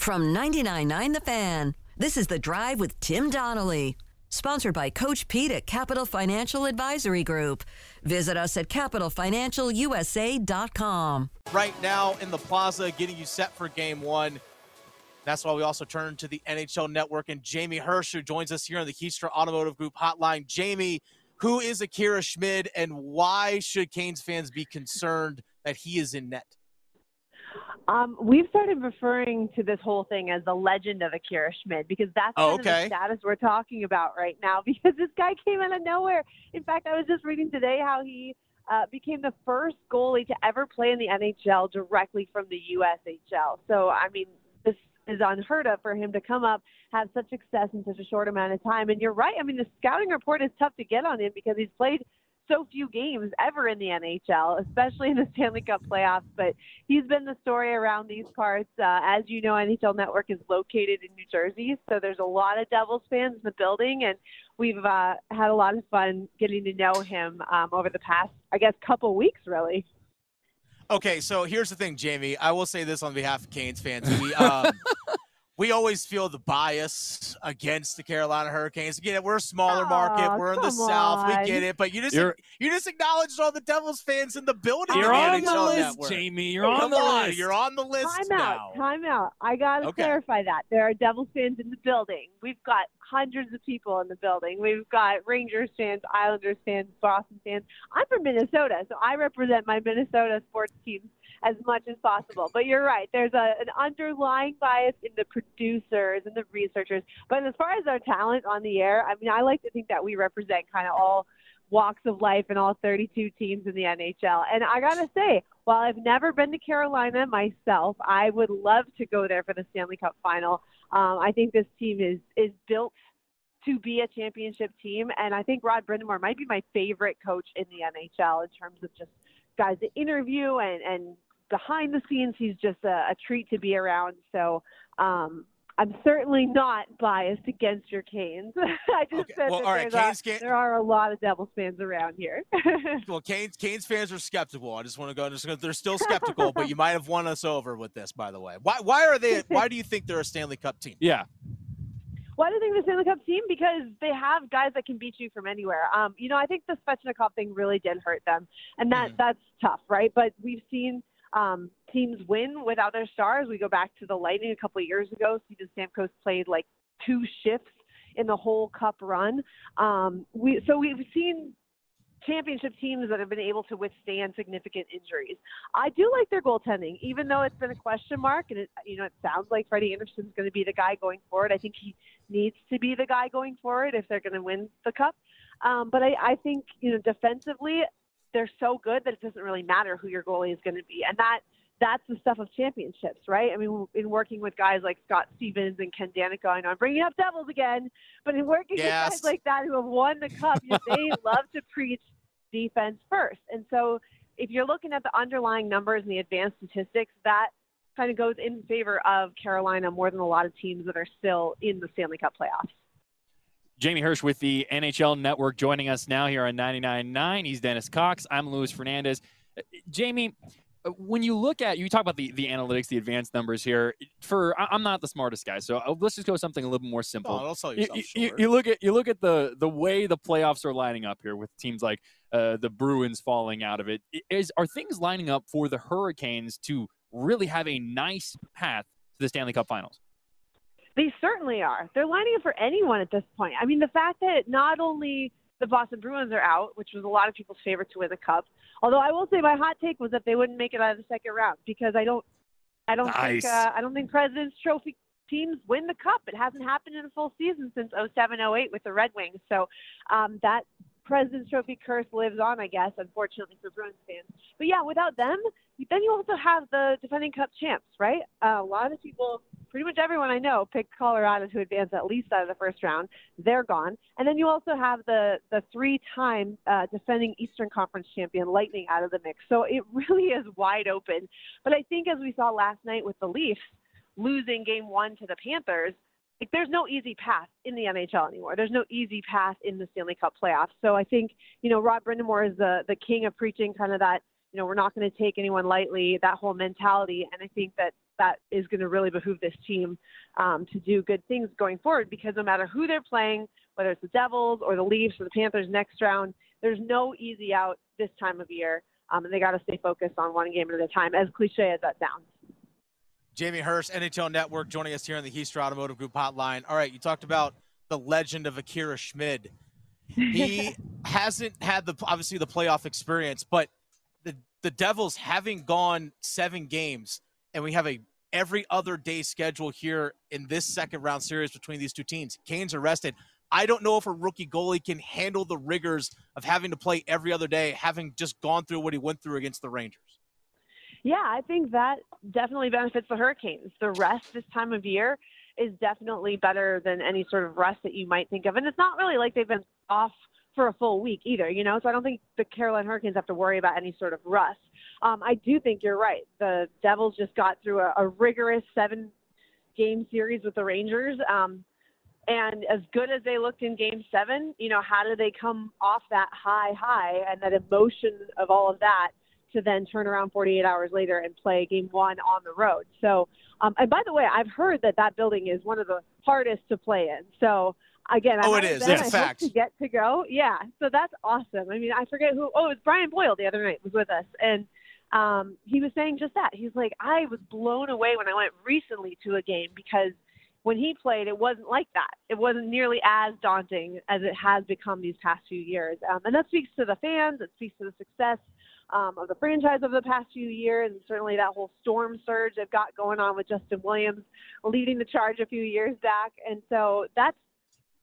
From 99.9 The Fan, this is The Drive with Tim Donnelly. Sponsored by Coach Pete at Capital Financial Advisory Group. Visit us at capitalfinancialusa.com. Right now in the plaza, getting you set for game one. That's why we also turn to the NHL Network and Jamie Hersch, who joins us here on the Keystra Automotive Group hotline. Jamie, who is Akira Schmid and why should Canes fans be concerned that he is in net? Um, we've started referring to this whole thing as the legend of Akira Schmid because that's Oh, okay. the status we're talking about right now. Because this guy came out of nowhere. In fact, I was just reading today how he uh, became the first goalie to ever play in the NHL directly from the USHL. So, I mean, this is unheard of for him to come up, have such success in such a short amount of time. And you're right. I mean, the scouting report is tough to get on him because he's played so few games ever in the NHL, especially in the Stanley Cup playoffs. But he's been the story around these parts. Uh, as you know, NHL Network is located in New Jersey, so there's a lot of Devils fans in the building, and we've uh, had a lot of fun getting to know him um, over the past, I guess, couple weeks, really. Okay, so here's the thing, Jamie. I will say this on behalf of Canes fans. We um, we always feel the bias against the Carolina Hurricanes. Again, we're a smaller market. We're in the come South. We get it. But you just You're- you just acknowledged all the Devils fans in the building. You're on the NHL list, Network. Jamie. You're on Come the on, list. you're on the list Time now. out, time out. I got to Okay. clarify that. There are Devils fans in the building. We've got hundreds of people in the building. We've got Rangers fans, Islanders fans, Boston fans. I'm from Minnesota, so I represent my Minnesota sports teams as much as possible. But you're right. There's a, an underlying bias in the producers and the researchers. But as far as our talent on the air, I mean, I like to think that we represent kind of all walks of life and all 32 teams in the NHL. And I got to say, while I've never been to Carolina myself, I would love to go there for the Stanley Cup final. Um, I think this team is is built to be a championship team, and I think Rod Brind'Amour might be my favorite coach in the NHL in terms of just guys to interview and and behind the scenes. He's just a, a treat to be around. So. Um, I'm certainly not biased against your Canes. I just Okay, said well, that all right, there's a- Canes can't- there are a lot of Devils fans around here. Well, Canes Canes fans are skeptical. I just want to go. Just, they're still skeptical, but you might have won us over with this. By the way, why why are they? Why do you think they're a Stanley Cup team? Yeah. Why do you think the Stanley Cup team? Because they have guys that can beat you from anywhere. Um, you know, I think the Svechnikov thing really did hurt them, and that Mhm. that's tough, right? But we've seen um, teams win without their stars. We go back to the Lightning a couple of years ago. Steven Stamkos played like two shifts in the whole Cup run. Um, we so we've seen championship teams that have been able to withstand significant injuries. I do like their goaltending, even though it's been a question mark, and it you know it sounds like Freddie Andersen's going to be the guy going forward. I think he needs to be the guy going forward if they're going to win the cup. Um, but I, I think you know defensively, they're so good that it doesn't really matter who your goalie is going to be, and that that's the stuff of championships, right? I mean, in working with guys like Scott Stevens and Ken Daneyko, I know I'm bringing up Devils again, but in working with guys like that who have won the cup, you know, they love to preach defense first. And so if you're looking at the underlying numbers and the advanced statistics, that kind of goes in favor of Carolina more than a lot of teams that are still in the Stanley Cup playoffs. Jamie Hersch with the NHL Network joining us now here on 99.9. He's Dennis Cox. I'm Luis Fernandez. Uh, Jamie, uh, when you look at, you talk about the, the analytics, the advanced numbers here. For I'm not the smartest guy, so uh, let's just go something a little more simple. Don't sell you, yourself you- you look at you look at the the way the playoffs are lining up here with teams like uh, the Bruins falling out of it. Is are things lining up for the Hurricanes to really have a nice path to the Stanley Cup Finals? They certainly are. They're lining up for anyone at this point. I mean, the fact that not only the Boston Bruins are out, which was a lot of people's favorite to win the cup. Although I will say my hot take was that they wouldn't make it out of the second round because I don't, I don't Nice. think, uh, I don't think President's Trophy teams win the cup. It hasn't happened in a full season since 07-08 with the Red Wings. So um, that President's Trophy curse lives on, I guess, unfortunately for Bruins fans. But yeah, without them, then you also have the defending Cup champs, right? Uh, a lot of people, pretty much everyone I know, picked Colorado to advance at least out of the first round. They're gone, and then you also have the the three-time uh, defending Eastern Conference champion Lightning out of the mix. So it really is wide open. But I think as we saw last night with the Leafs losing Game One to the Panthers, like there's no easy path in the NHL anymore. There's no easy path in the Stanley Cup playoffs. So I think you know Rod Brind'Amour is the the king of preaching kind of that you know we're not going to take anyone lightly that whole mentality. And I think that that is going to really behoove this team um, to do good things going forward because no matter who they're playing, whether it's the Devils or the Leafs or the Panthers next round, there's no easy out this time of year. Um, and they got to stay focused on one game at a time, as cliche as that sounds. Jamie Hersch, NHL Network, joining us here on the Hiestra Automotive Group Hotline. All right, you talked about the legend of Akira Schmid. He hasn't had the obviously the playoff experience, but the the Devils having gone seven games, and we have a every other day schedule here in this second round series between these two teams. Kane's arrested. I don't know if a rookie goalie can handle the rigors of having to play every other day, having just gone through what he went through against the Rangers. Yeah, I think that definitely benefits the Hurricanes. The rest this time of year is definitely better than any sort of rest that you might think of. And it's not really like they've been off for a full week either, you know? So I don't think the Carolina Hurricanes have to worry about any sort of rust. Um, I do think you're right. The Devils just got through a, a rigorous seven game series with the Rangers. Um, and as good as they looked in game seven, you know, how do they come off that high high and that emotion of all of that to then turn around 48 hours later and play game one on the road? So, um, and by the way, I've heard that that building is one of the hardest to play in. So, again, oh, it is. Been, Yeah, I fact. to get to go. Yeah, so that's awesome. I mean, I forget who. Oh, it was Brian Boyle the other night was with us, and um, he was saying just that. He's like, I was blown away when I went recently to a game because when he played, it wasn't like that. It wasn't nearly as daunting as it has become these past few years. Um, and that speaks to the fans. It speaks to the success um, of the franchise over the past few years, and certainly that whole storm surge they've got going on with Justin Williams leading the charge a few years back. And so that's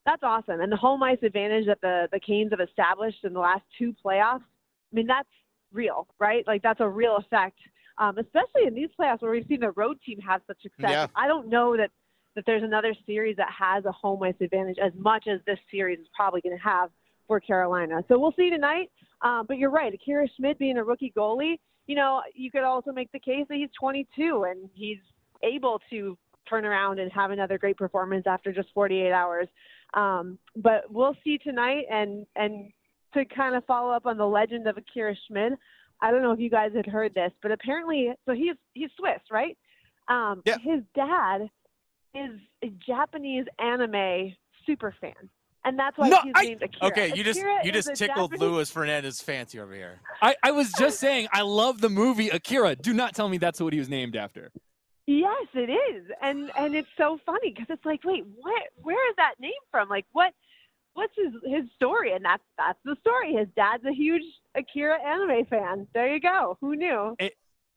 that's awesome. And the home ice advantage that the the Canes have established in the last two playoffs, I mean, that's real, right? Like that's a real effect. Um, especially in these playoffs where we've seen the road team have such success. Yeah. I don't know that that there's another series that has a home ice advantage as much as this series is probably going to have for Carolina. So we'll see tonight. Um, but you're right, Akira Schmid being a rookie goalie, you know, you could also make the case that he's 22 and he's able to turn around and have another great performance after just 48 hours. Um, but we'll see tonight. And and to kind of follow up on the legend of Akira Schmid, I don't know if you guys had heard this, but apparently, so he's he's Swiss, right? Um, Yeah. His dad is a Japanese anime super fan, and that's why No, he's I- named Akira. Okay, you just Akira you just tickled Japanese- Louis Fernandez fancy over here. I, I was just saying, I love the movie Akira. Do not tell me that's what he was named after. Yes, it is, and and it's so funny because it's like, wait, what? Where is that name from? Like, what? What's his his story? And that's that's the story. His dad's a huge Akira anime fan. There you go. Who knew?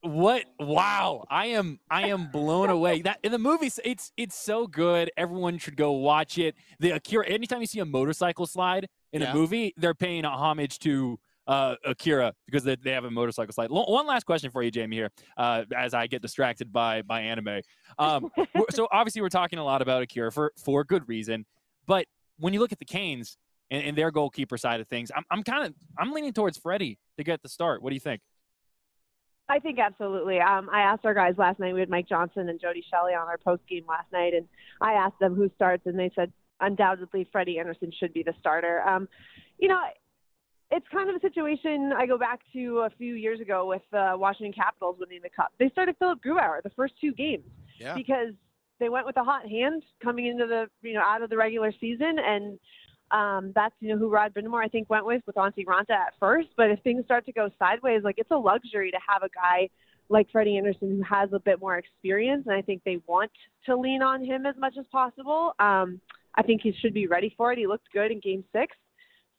What? Wow! I am I am blown away. That in the movie, it's it's so good. Everyone should go watch it. The Akira. Anytime you see a motorcycle slide in Yeah. a movie, they're paying a homage to uh, Akira because they, they have a motorcycle slide. Lo- One last question for you, Jamie. Here, uh, as I get distracted by by anime. Um, so obviously, we're talking a lot about Akira for for good reason. But when you look at the Canes and, and their goalkeeper side of things, I'm I'm kind of I'm leaning towards Freddie to get the start. What do you think? I think absolutely. Um, I asked our guys last night. We had Mike Johnson and Jody Shelley on our post game last night, and I asked them who starts, and they said undoubtedly Freddie Andersen should be the starter. Um, you know, it's kind of a situation I go back to a few years ago with uh, Washington Capitals winning the Cup. They started Philipp Grubauer the first two games Yeah. because they went with a hot hand coming into the you know out of the regular season, and um, that's you know who Rod Brind'Amour I think went with with Antti Raanta at first. But if things start to go sideways, like it's a luxury to have a guy like Freddie Andersen who has a bit more experience, and I think they want to lean on him as much as possible. Um, I think he should be ready for it. He looked good in Game Six.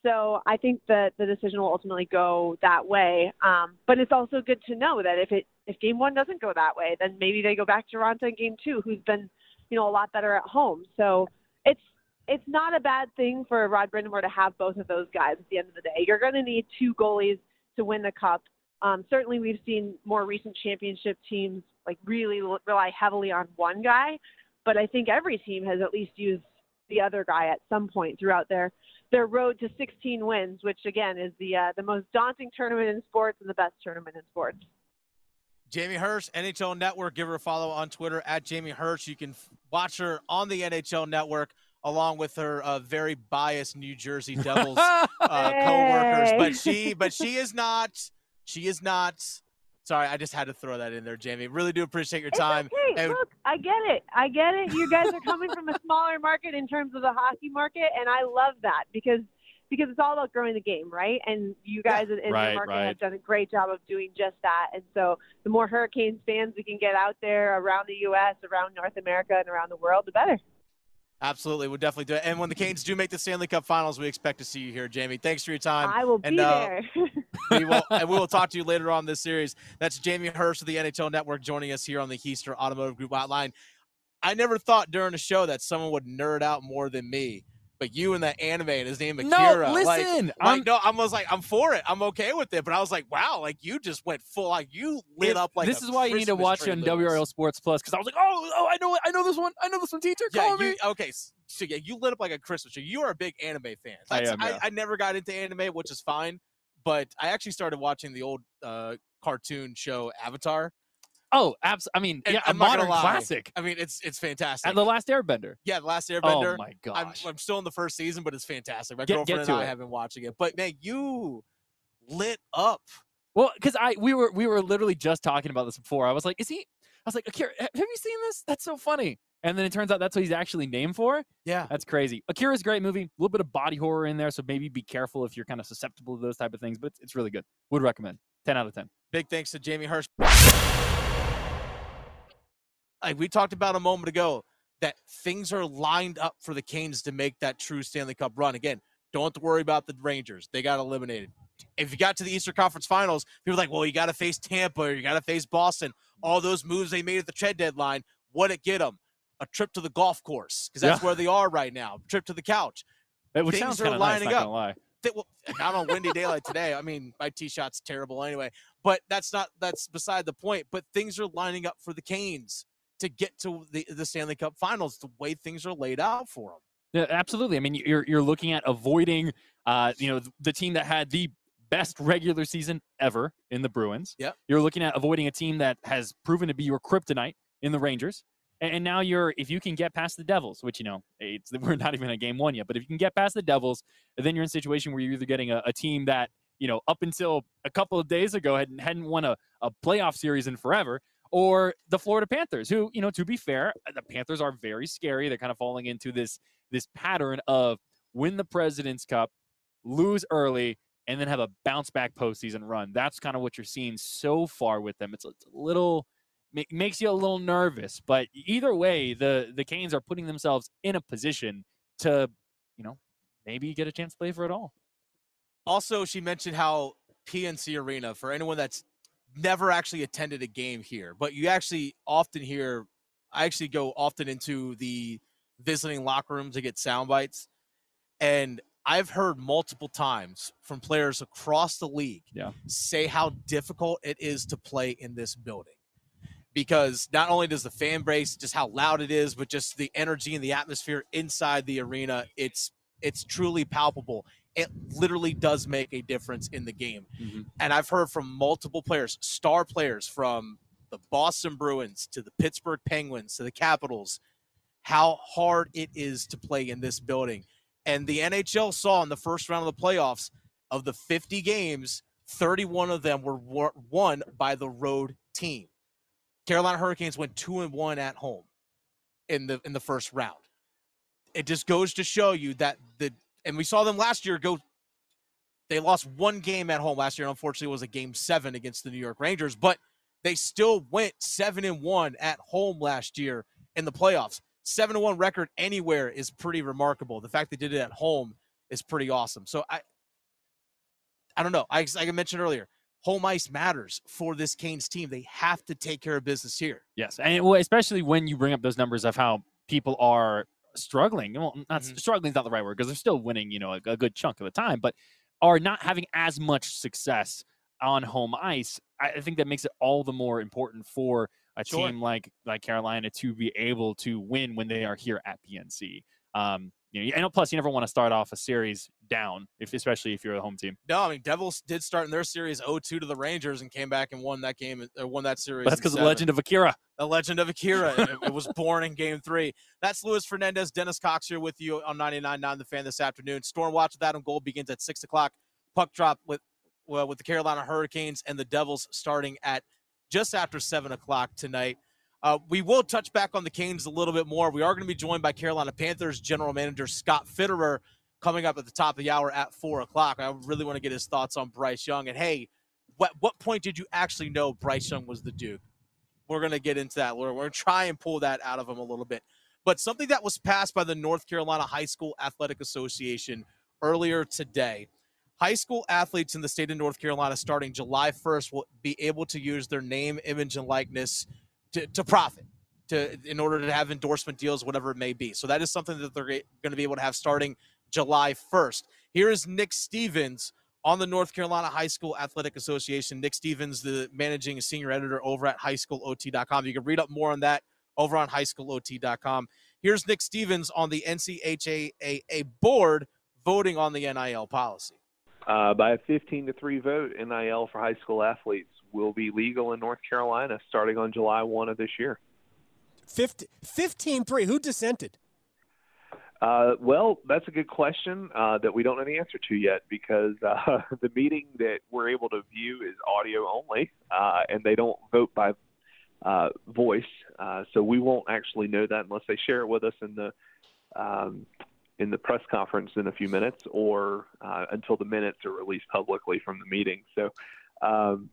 So I think that the decision will ultimately go that way. Um, but it's also good to know that if it if game one doesn't go that way, then maybe they go back to Raanta in game two, who's been, you know, a lot better at home. So it's it's not a bad thing for Rod Brind'Amour to have both of those guys at the end of the day. You're going to need two goalies to win the cup. Um, certainly, we've seen more recent championship teams like really rely heavily on one guy, but I think every team has at least used the other guy at some point throughout their their road to 16 wins, which again is the uh, the most daunting tournament in sports and the best tournament in sports. Jamie Hersch, NHL Network. Give her a follow on Twitter at Jamie Hersch. You can watch her on the NHL Network along with her uh, very biased New Jersey Devils uh, co-workers. Hey. But she, but she is not. She is not Sorry, I just had to throw that in there, Jamie. Really do appreciate your It's time. okay. And- Look, I get it. I get it. You guys are coming from a smaller market in terms of the hockey market, and I love that because because it's all about growing the game, right? And you guys in, in Right, the market right. have done a great job of doing just that. And so, the more Hurricanes fans we can get out there around the U.S., around North America, and around the world, the better. Absolutely, we'll definitely do it. And when the Canes do make the Stanley Cup Finals, we expect to see you here, Jamie. Thanks for your time. I will be uh, there. we will, and we will talk to you later on this series. That's Jamie Hersch of the NHL Network joining us here on the Keister Automotive Group Hotline. I never thought during a show that someone would nerd out more than me, but you and that anime and his name Akira. no, like, listen. like, I'm, no, I was like, I'm for it. I'm okay with it. But I was like, wow, like you just went full, like you lit if- up like. this a is why you need to watch tree, on WRL Sports Plus because I was like, oh, oh, I know, I know this one. I know this one. Teacher, Yeah, call you, me. okay. So yeah, you lit up like a Christmas tree. You are a big anime fan. I am, yeah. I, I never got into anime, which is fine. But I actually started watching the old uh, cartoon show Avatar. Oh, abs- I mean, And yeah, a I'm not gonna modern classic. I mean, it's it's fantastic. And the Last Airbender. yeah, the Last oh Airbender. Oh my I'm, gosh. I'm still in the first season, but it's fantastic. My Get- girlfriend get and I it. have been watching it. But man, you lit up. Well, because I we were we were literally just talking about this before. I was like, is he? I was like, Akira, have you seen this? That's so funny. And then it turns out that's what he's actually named for. Yeah. That's crazy. Akira's a great movie. A little bit of body horror in there, so maybe be careful if you're kind of susceptible to those type of things. But it's, it's really good. Would recommend. Ten out of ten. Big thanks to Jamie Hersch. Like we talked about a moment ago, that things are lined up for the Canes to make that true Stanley Cup run. Again, don't have to worry about the Rangers. They got eliminated. If you got to the Eastern Conference Finals, people are like, well, you got to face Tampa or you got to face Boston. All those moves they made at the trade deadline, what it get them? A trip to the golf course because that's Yeah. where they are right now. Trip to the couch. It which Things sounds are nice. lining Not up. They, well, not on windy daylight today. I mean, my tee shot's terrible anyway. But that's not that's beside the point. But things are lining up for the Canes to get to the, the Stanley Cup Finals. The way things are laid out for them. Yeah, absolutely. I mean, you're you're looking at avoiding, uh, you know, the team that had the best regular season ever in the Bruins. Yeah, You're looking at avoiding a team that has proven to be your kryptonite in the Rangers. And, and now you're, if you can get past the Devils, which you know, it's we're not even at game one yet, but if you can get past the Devils, then you're in a situation where you're either getting a, a team that you know up until a couple of days ago hadn't hadn't won a, a playoff series in forever, or the Florida Panthers, who, you know, to be fair, uh, the Panthers are very scary. They're kind of falling into this this pattern of win the President's Cup, lose early, and then have a bounce back postseason run. That's kind of what you're seeing so far with them. It's, it's a little makes you a little nervous, but either way, the the Canes are putting themselves in a position to, you know, maybe get a chance to play for it all. Also, she mentioned how PNC Arena, for anyone that's never actually attended a game here, but you actually often hear, I actually go often into the visiting locker room to get sound bites. And I've heard multiple times from players across the league Yeah. say how difficult it is to play in this building. Because not only does the fan base just how loud it is, but just the energy and the atmosphere inside the arena, it's it's truly palpable it literally does make a difference in the game. Mhm. And I've heard from multiple players, star players from the Boston Bruins to the Pittsburgh Penguins to the Capitals, how hard it is to play in this building. And the NHL saw in the first round of the playoffs of the 50 games, 31 of them were won by the road team. Carolina Hurricanes went 2 and 1 at home in the in the first round. It just goes to show you that the and we saw them last year go they lost one game at home last year and unfortunately it was a game 7 against the New York Rangers but they still went 7 and 1 at home last year in the playoffs. 7 and 1 record anywhere is pretty remarkable. The fact they did it at home is pretty awesome. So I I don't know. I like I mentioned earlier home ice matters for this Canes team. They have to take care of business here. Yes, and especially when you bring up those numbers of how people are struggling. Well, not Mhm. struggling is not the right word because they're still winning, you know, a, a good chunk of the time, but are not having as much success on home ice. I, I think that makes it all the more important for a Sure. team like like Carolina to be able to win when they are here at PNC. Um, you know, and plus you never want to start off a series down, if especially if you're a home team. No, I mean Devils did start in their series 0-2 to the Rangers and came back and won that game or won that series. But that's because the legend of Akira. the legend of Akira. it, it was born in Game Three. That's Luis Fernandez, Dennis Cox here with you on 99.9 The Fan this afternoon. Storm Watch with Adam Gold begins at six o'clock. Puck drop with well, with the Carolina Hurricanes and the Devils starting at just after 7 o'clock tonight. Uh, we will touch back on the Canes a little bit more. We are going to be joined by Carolina Panthers general manager Scott Fitterer coming up at the top of the hour at 4 o'clock. I really want to get his thoughts on Bryce Young. And hey, what, what point did you actually know Bryce Young was the Duke? We're going to get into that. We're, we're going to try and pull that out of him a little bit. But something that was passed by the North Carolina High School Athletic Association earlier today high school athletes in the state of North Carolina starting July 1st will be able to use their name, image, and likeness to, to profit. To, in order to have endorsement deals, whatever it may be. So that is something that they're going to be able to have starting July 1st. Here is Nick Stevens on the North Carolina High School Athletic Association. Nick Stevens, the managing senior editor over at highschoolot.com. You can read up more on that over on highschoolot.com. Here's Nick Stevens on the NCHSAA board voting on the NIL policy. Uh, by a 15 to 3 vote, NIL for high school athletes will be legal in North Carolina starting on July 1 of this year. 15 3. Who dissented? Uh, well, that's a good question uh, that we don't know the answer to yet because uh, the meeting that we're able to view is audio only, uh, and they don't vote by uh, voice. Uh, so we won't actually know that unless they share it with us in the um, in the press conference in a few minutes, or until the minutes are released publicly from the meeting. So. Um,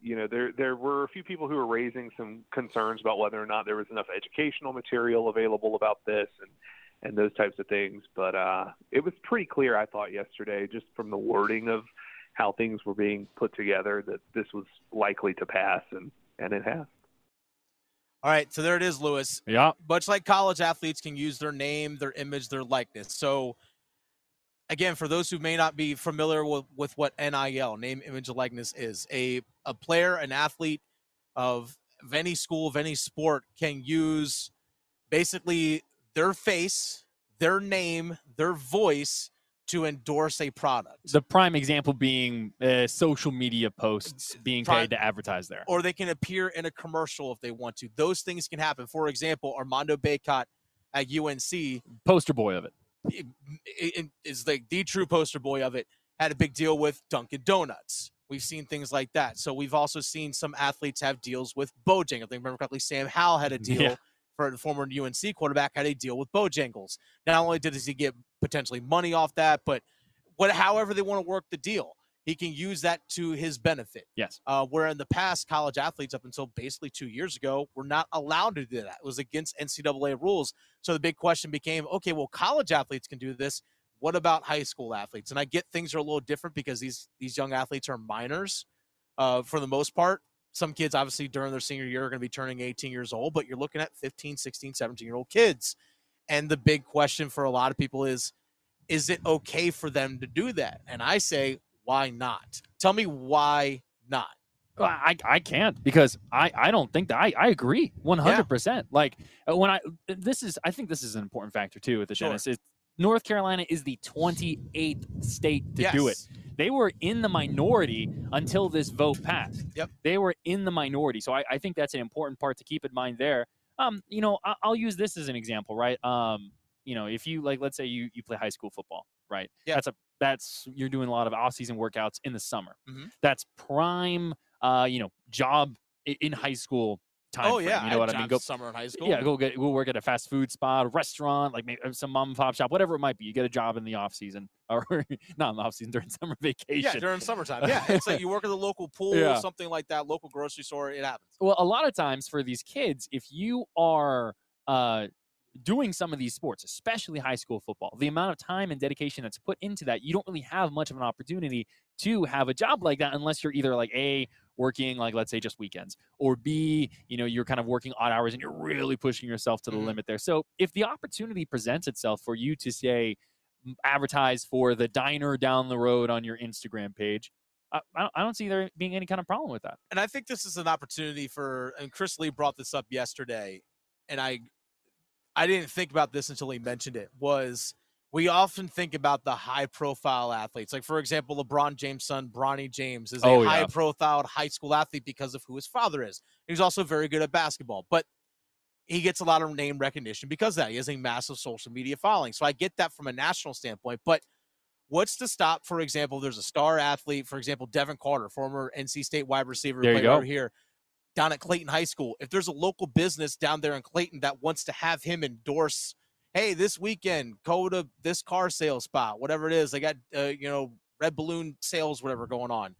you know, there there were a few people who were raising some concerns about whether or not there was enough educational material available about this, and and those types of things. But uh, it was pretty clear, I thought, yesterday, just from the wording of how things were being put together, that this was likely to pass, and, and it has. All right, so there it is, Louis. Yeah. Much like college athletes can use their name, their image, their likeness. So, again, for those who may not be familiar with, with what NIL, name, image, likeness, is, a, a player, an athlete of, of any school, of any sport can use basically their face, their name, their voice to endorse a product. The prime example being uh, social media posts being paid to advertise there. Or they can appear in a commercial if they want to. Those things can happen. For example, Armando Bacot at UNC, poster boy of it, is like the true poster boy of it, had a big deal with Dunkin' Donuts. We've seen things like that. So we've also seen some athletes have deals with Bojangles. I think remember correctly, Sam Howell had a mm-hmm. deal yeah for the former UNC quarterback had a deal with Bojangles. Not only did he get potentially money off that, but what, however they want to work the deal, he can use that to his benefit. Yes. Uh, where in the past, college athletes up until basically two years ago were not allowed to do that. It was against NCAA rules. So the big question became, okay, well, college athletes can do this. What about high school athletes? And I get things are a little different because these these young athletes are minors uh, for the most part some kids obviously during their senior year are going to be turning 18 years old but you're looking at 15 16 17 year old kids and the big question for a lot of people is is it okay for them to do that and i say why not tell me why not I, I can't because I, I don't think that I, I agree 100%. Yeah. Like uh, when I, this is, I think this is an important factor too with the sure. North Carolina is the 28th state to yes. do it. They were in the minority until this vote passed. Yep. They were in the minority. So I, I think that's an important part to keep in mind there. Um, you know, I, will use this as an example, right? Um, you know, if you like, let's say you you play high school football, right? Yeah. That's a that's you're doing a lot of off-season workouts in the summer. Mm-hmm. That's prime, uh, you know, job in high school time. Oh yeah, you know what I mean. Go summer in high school. Yeah, go get go work at a fast food spot, a restaurant, like maybe some mom and pop shop, whatever it might be. You get a job in the off season or not in the off season during summer vacation. Yeah, during summertime. Yeah, it's like you work at the local pool, yeah. something like that, local grocery store. It happens. Well, a lot of times for these kids, if you are uh, doing some of these sports, especially high school football, the amount of time and dedication that's put into that, you don't really have much of an opportunity to have a job like that unless you're either like a working like let's say just weekends or b you know you're kind of working odd hours and you're really pushing yourself to the mm-hmm. limit there so if the opportunity presents itself for you to say advertise for the diner down the road on your instagram page I, I don't see there being any kind of problem with that. And I think this is an opportunity for, and Chris Lee brought this up yesterday, and I, I didn't think about this until he mentioned it. Was we often think about the high profile athletes. Like, for example, LeBron James' son, Bronny James, is a oh, yeah. high profile high school athlete because of who his father is. He's also very good at basketball, but he gets a lot of name recognition because that. He has a massive social media following. So I get that from a national standpoint. But What's to stop, for example, there's a star athlete, for example, Devin Carter, former NC State wide receiver, There over here down at Clayton High School. If there's a local business down there in Clayton that wants to have him endorse, hey, this weekend, go to this car sales spot, whatever it is. They got, uh, you know, red balloon sales, whatever going on.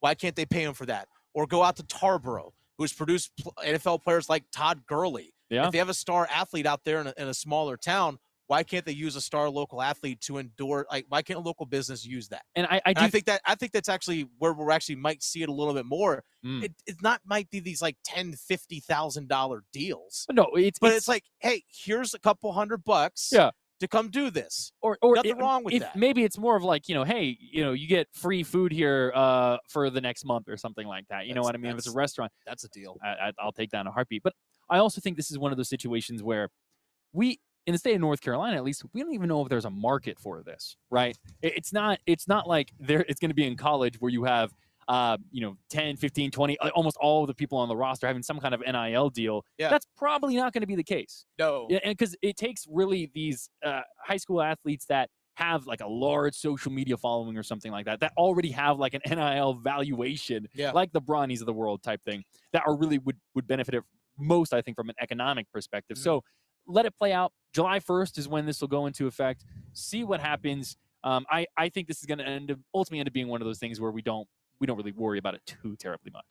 Why can't they pay him for that? Or go out to Tarboro, who's produced NFL players like Todd Gurley. Yeah. If they have a star athlete out there in a, in a smaller town, why can't they use a star local athlete to endorse? Like, why can't a local business use that? And I, I And do I think that I think that's actually where we're actually might see it a little bit more. Mm. It, it's not might be these like ten, fifty thousand dollar deals, no, it's but it's, like, hey, here's a couple hundred bucks, Yeah. to come do this. or or Nothing wrong with if that. maybe it's more of like you know hey you know you get free food here uh for the next month or something like that you know what i mean if it's a restaurant That's a deal. I, I, i'll take that in a heartbeat but i also think this is one of those situations where we in the state of north carolina at least we don't even know if there's a market for this right it's not it's not like there it's going to be in college where you have uh, you know 10 15 20 uh, almost all of the people on the roster having some kind of nil deal Yeah. that's probably not going to be the case No, because it takes really these uh, high school athletes that have like a large social media following or something like that that already have like an NIL valuation, Yeah. like the Bronnies of the world type thing, that are really would would benefit it most, I think, from an economic perspective. Mhm. So let it play out. July first is when this will go into effect. See what happens. Um, I I think this is going to end up, ultimately end up being one of those things where we don't we don't really worry about it too terribly much.